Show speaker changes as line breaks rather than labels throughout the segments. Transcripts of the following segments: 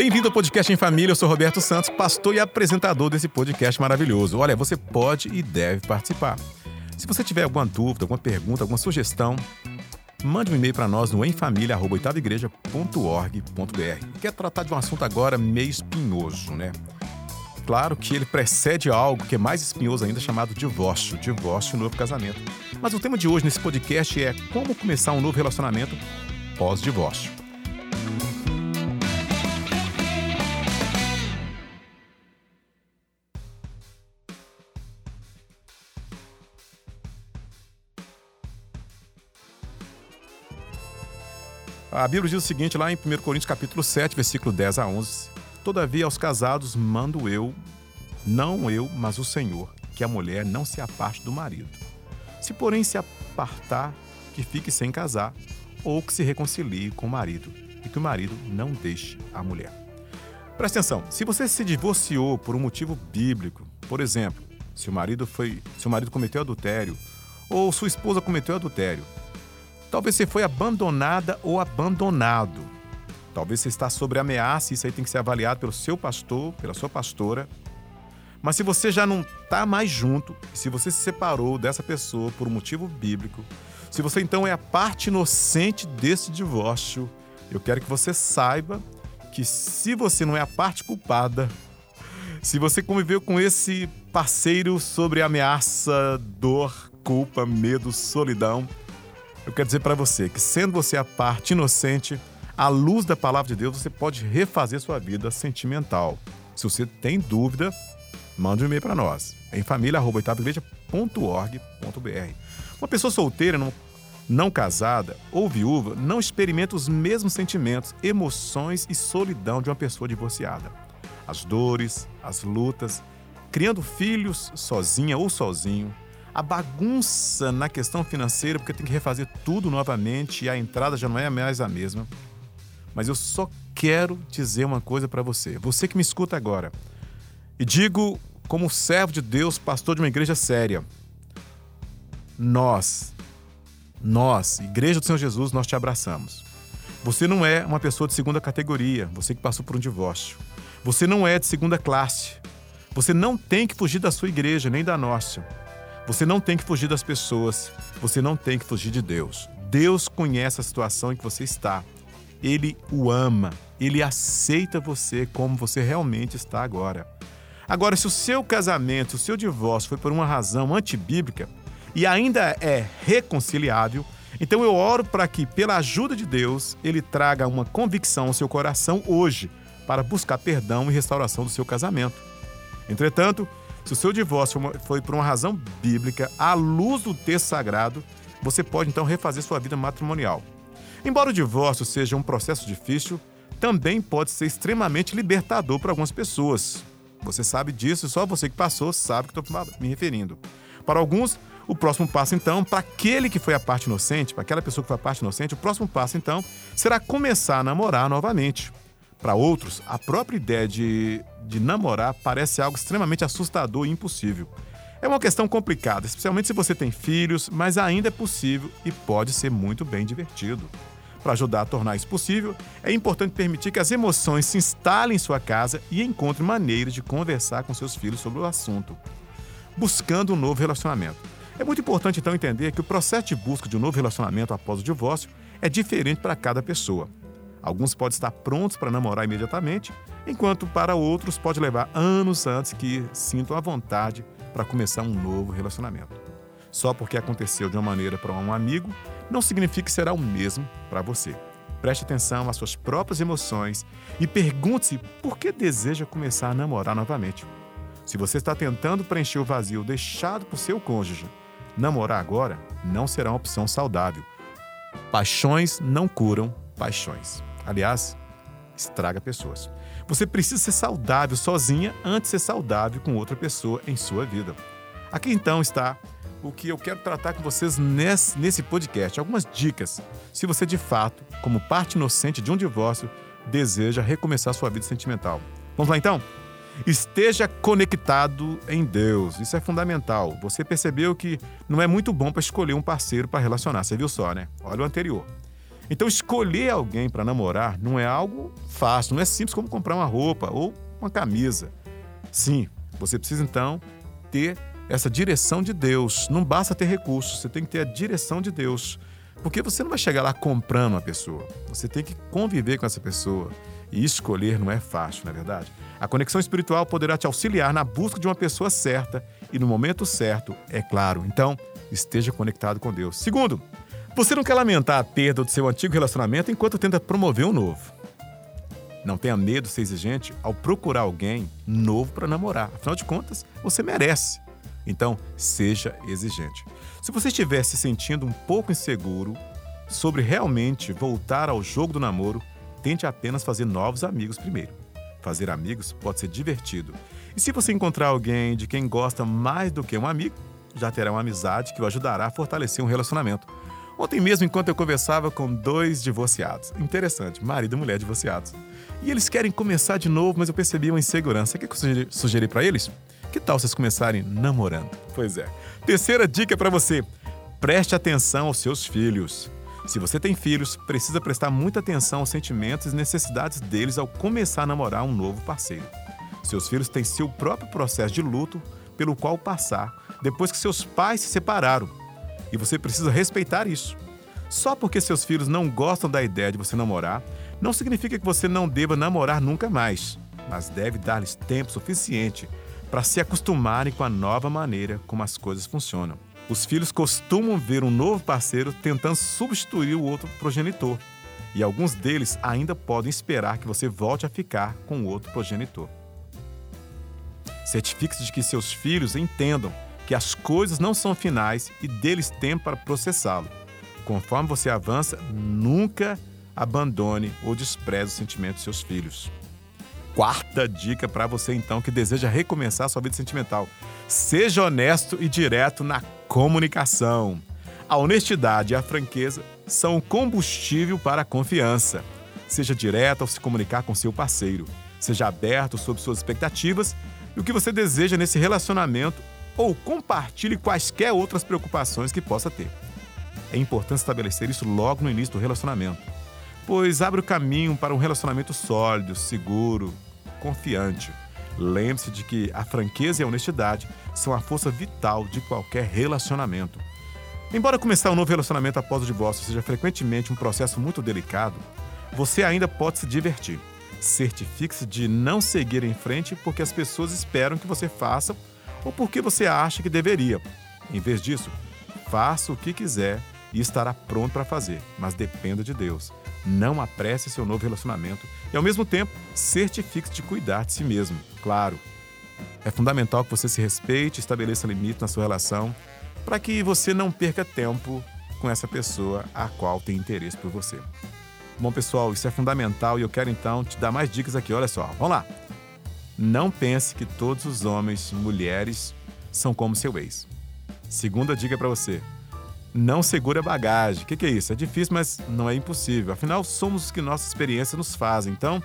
Bem-vindo ao podcast em família. Eu sou Roberto Santos, pastor e apresentador desse podcast maravilhoso. Olha, você pode e deve participar. Se você tiver alguma dúvida, alguma pergunta, alguma sugestão, mande um e-mail para nós no emfamilia@oitavaigreja.org.br. Quer tratar de um assunto agora meio espinhoso, né? Claro que ele precede algo que é mais espinhoso ainda, chamado divórcio. Divórcio e novo casamento. Mas o tema de hoje nesse podcast é como começar um novo relacionamento pós-divórcio. A Bíblia diz o seguinte lá em 1 Coríntios capítulo 7, versículo 10 a 11. Todavia aos casados mando eu, não eu, mas o Senhor, que a mulher não se aparte do marido. Se porém se apartar, que fique sem casar, ou que se reconcilie com o marido, e que o marido não deixe a mulher. Presta atenção, se você se divorciou por um motivo bíblico, por exemplo, se o marido foi, se o marido cometeu adultério, ou sua esposa cometeu adultério, Talvez você foi abandonada ou abandonado. Talvez você está sob ameaça, isso aí tem que ser avaliado pelo seu pastor, pela sua pastora. Mas se você já não está mais junto, se você se separou dessa pessoa por um motivo bíblico, se você então é a parte inocente desse divórcio, eu quero que você saiba que se você não é a parte culpada, se você conviveu com esse parceiro sobre ameaça, dor, culpa, medo, solidão, eu quero dizer para você que, sendo você a parte inocente, à luz da palavra de Deus, você pode refazer sua vida sentimental. Se você tem dúvida, mande um e-mail para nós, em família.org.br. Uma pessoa solteira, não, não casada ou viúva não experimenta os mesmos sentimentos, emoções e solidão de uma pessoa divorciada. As dores, as lutas, criando filhos sozinha ou sozinho, a bagunça na questão financeira, porque tem que refazer tudo novamente e a entrada já não é mais a mesma. Mas eu só quero dizer uma coisa para você, você que me escuta agora, e digo como servo de Deus, pastor de uma igreja séria: nós, nós, Igreja do Senhor Jesus, nós te abraçamos. Você não é uma pessoa de segunda categoria, você que passou por um divórcio. Você não é de segunda classe. Você não tem que fugir da sua igreja, nem da nossa. Você não tem que fugir das pessoas, você não tem que fugir de Deus. Deus conhece a situação em que você está. Ele o ama, ele aceita você como você realmente está agora. Agora, se o seu casamento, o seu divórcio foi por uma razão antibíblica e ainda é reconciliável, então eu oro para que, pela ajuda de Deus, ele traga uma convicção ao seu coração hoje para buscar perdão e restauração do seu casamento. Entretanto, se o seu divórcio foi por uma razão bíblica, à luz do texto sagrado, você pode então refazer sua vida matrimonial. Embora o divórcio seja um processo difícil, também pode ser extremamente libertador para algumas pessoas. Você sabe disso, só você que passou sabe que estou me referindo. Para alguns, o próximo passo, então, para aquele que foi a parte inocente, para aquela pessoa que foi a parte inocente, o próximo passo, então, será começar a namorar novamente. Para outros, a própria ideia de, de namorar parece algo extremamente assustador e impossível. É uma questão complicada, especialmente se você tem filhos, mas ainda é possível e pode ser muito bem divertido. Para ajudar a tornar isso possível, é importante permitir que as emoções se instalem em sua casa e encontre maneiras de conversar com seus filhos sobre o assunto, buscando um novo relacionamento. É muito importante então entender que o processo de busca de um novo relacionamento após o divórcio é diferente para cada pessoa. Alguns podem estar prontos para namorar imediatamente, enquanto para outros pode levar anos antes que sintam a vontade para começar um novo relacionamento. Só porque aconteceu de uma maneira para um amigo, não significa que será o mesmo para você. Preste atenção às suas próprias emoções e pergunte-se por que deseja começar a namorar novamente. Se você está tentando preencher o vazio deixado por seu cônjuge, namorar agora não será uma opção saudável. Paixões não curam paixões. Aliás, estraga pessoas. Você precisa ser saudável sozinha antes de ser saudável com outra pessoa em sua vida. Aqui então está o que eu quero tratar com vocês nesse, nesse podcast. Algumas dicas, se você de fato, como parte inocente de um divórcio, deseja recomeçar sua vida sentimental. Vamos lá então? Esteja conectado em Deus. Isso é fundamental. Você percebeu que não é muito bom para escolher um parceiro para relacionar. Você viu só, né? Olha o anterior. Então, escolher alguém para namorar não é algo fácil, não é simples como comprar uma roupa ou uma camisa. Sim, você precisa então ter essa direção de Deus. Não basta ter recursos, você tem que ter a direção de Deus. Porque você não vai chegar lá comprando uma pessoa. Você tem que conviver com essa pessoa. E escolher não é fácil, não é verdade? A conexão espiritual poderá te auxiliar na busca de uma pessoa certa e no momento certo, é claro. Então, esteja conectado com Deus. Segundo, você não quer lamentar a perda do seu antigo relacionamento enquanto tenta promover um novo. Não tenha medo de ser exigente ao procurar alguém novo para namorar. Afinal de contas, você merece. Então, seja exigente. Se você estiver se sentindo um pouco inseguro sobre realmente voltar ao jogo do namoro, tente apenas fazer novos amigos primeiro. Fazer amigos pode ser divertido. E se você encontrar alguém de quem gosta mais do que um amigo, já terá uma amizade que o ajudará a fortalecer um relacionamento. Ontem mesmo, enquanto eu conversava com dois divorciados, interessante, marido e mulher divorciados, e eles querem começar de novo, mas eu percebi uma insegurança. O que eu sugeri, sugeri para eles? Que tal vocês começarem namorando? Pois é. Terceira dica para você: preste atenção aos seus filhos. Se você tem filhos, precisa prestar muita atenção aos sentimentos e necessidades deles ao começar a namorar um novo parceiro. Seus filhos têm seu próprio processo de luto pelo qual passar depois que seus pais se separaram. E você precisa respeitar isso. Só porque seus filhos não gostam da ideia de você namorar, não significa que você não deva namorar nunca mais, mas deve dar-lhes tempo suficiente para se acostumarem com a nova maneira como as coisas funcionam. Os filhos costumam ver um novo parceiro tentando substituir o outro progenitor, e alguns deles ainda podem esperar que você volte a ficar com o outro progenitor. Certifique-se de que seus filhos entendam que as coisas não são finais e deles tempo para processá-lo. Conforme você avança, nunca abandone ou despreze os sentimentos de seus filhos. Quarta dica para você então que deseja recomeçar sua vida sentimental: seja honesto e direto na comunicação. A honestidade e a franqueza são o combustível para a confiança. Seja direto ao se comunicar com seu parceiro. Seja aberto sobre suas expectativas e o que você deseja nesse relacionamento ou compartilhe quaisquer outras preocupações que possa ter. É importante estabelecer isso logo no início do relacionamento, pois abre o caminho para um relacionamento sólido, seguro, confiante. Lembre-se de que a franqueza e a honestidade são a força vital de qualquer relacionamento. Embora começar um novo relacionamento após o divórcio seja frequentemente um processo muito delicado, você ainda pode se divertir. Certifique-se de não seguir em frente porque as pessoas esperam que você faça ou porque você acha que deveria. Em vez disso, faça o que quiser e estará pronto para fazer, mas dependa de Deus. Não apresse seu novo relacionamento e, ao mesmo tempo, certifique-se de cuidar de si mesmo. Claro, é fundamental que você se respeite e estabeleça limite na sua relação para que você não perca tempo com essa pessoa a qual tem interesse por você. Bom, pessoal, isso é fundamental e eu quero então te dar mais dicas aqui. Olha só, vamos lá. Não pense que todos os homens, mulheres, são como seu ex. Segunda dica para você: não segura bagagem. O que, que, é isso? É difícil, mas não é impossível. Afinal, somos os que nossa experiência nos faz. Então,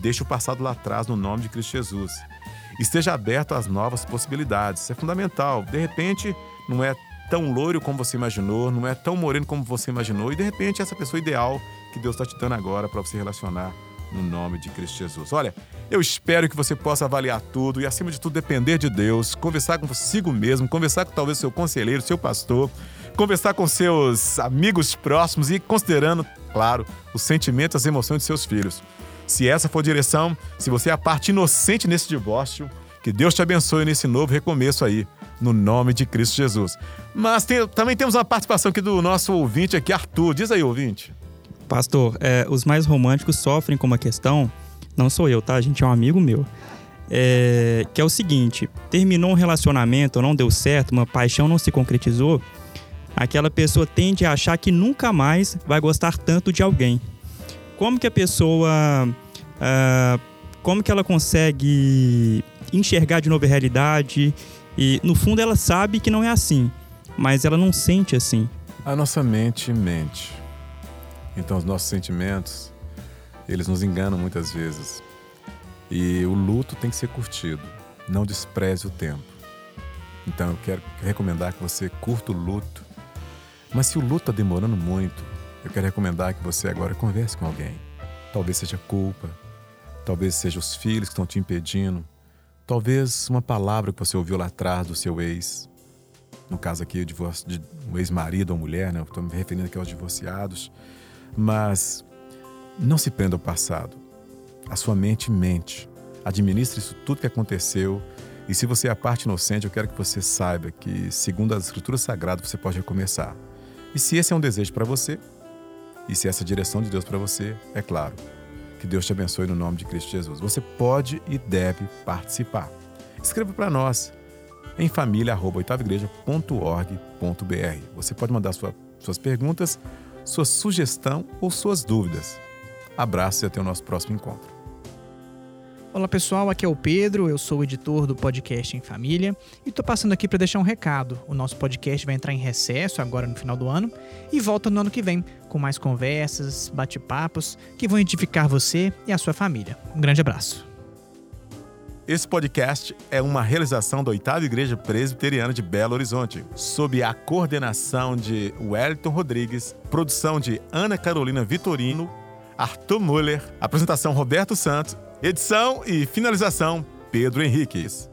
deixe o passado lá atrás no nome de Cristo Jesus. Esteja aberto às novas possibilidades. Isso é fundamental. De repente, não é tão loiro como você imaginou, não é tão moreno como você imaginou, e de repente essa pessoa ideal que Deus está te dando agora para você relacionar no nome de Cristo Jesus. Olha, eu espero que você possa avaliar tudo e, acima de tudo, depender de Deus, conversar consigo mesmo, conversar com talvez seu conselheiro, seu pastor, conversar com seus amigos próximos e considerando, claro, os sentimentos, as emoções de seus filhos. Se essa for a direção, se você é a parte inocente nesse divórcio, que Deus te abençoe nesse novo recomeço aí, no nome de Cristo Jesus. Mas tem, também temos uma participação aqui do nosso ouvinte aqui, Arthur. Diz aí, ouvinte.
Pastor, é, os mais românticos sofrem com uma questão, não sou eu, tá? A gente é um amigo meu. É, que é o seguinte: terminou um relacionamento, não deu certo, uma paixão não se concretizou, aquela pessoa tende a achar que nunca mais vai gostar tanto de alguém. Como que a pessoa. Uh, como que ela consegue enxergar de novo a realidade? E no fundo ela sabe que não é assim, mas ela não sente assim.
A nossa mente mente. Então os nossos sentimentos, eles nos enganam muitas vezes. E o luto tem que ser curtido. Não despreze o tempo. Então eu quero recomendar que você curta o luto mas se o luto está demorando muito, eu quero recomendar que você agora converse com alguém. Talvez seja culpa, talvez seja os filhos que estão te impedindo, talvez uma palavra que você ouviu lá atrás do seu ex. No caso aqui, divórcio de um ex-marido ou mulher, né? Estou me referindo aqui aos divorciados. Mas não se prenda ao passado. A sua mente mente. Administre isso tudo que aconteceu. E se você é a parte inocente, eu quero que você saiba que, segundo as escrituras sagradas, você pode recomeçar. E se esse é um desejo para você, e se essa é a direção de Deus para você, é claro, que Deus te abençoe no nome de Cristo Jesus. Você pode e deve participar. Escreva para nós em família.oitavaigreja.org.br. Você pode mandar sua, suas perguntas, sua sugestão ou suas dúvidas. Abraço e até o nosso próximo encontro.
Olá pessoal, aqui é o Pedro, eu sou o editor do podcast Em Família e estou passando aqui para deixar um recado. O nosso podcast vai entrar em recesso agora no final do ano e volta no ano que vem com mais conversas, bate-papos que vão edificar você e a sua família. Um grande abraço.
Esse podcast é uma realização da Oitava Igreja Presbiteriana de Belo Horizonte, sob a coordenação de Wellington Rodrigues, produção de Ana Carolina Vitorino, Arthur Muller, apresentação Roberto Santos Edição e finalização: Pedro Henriques.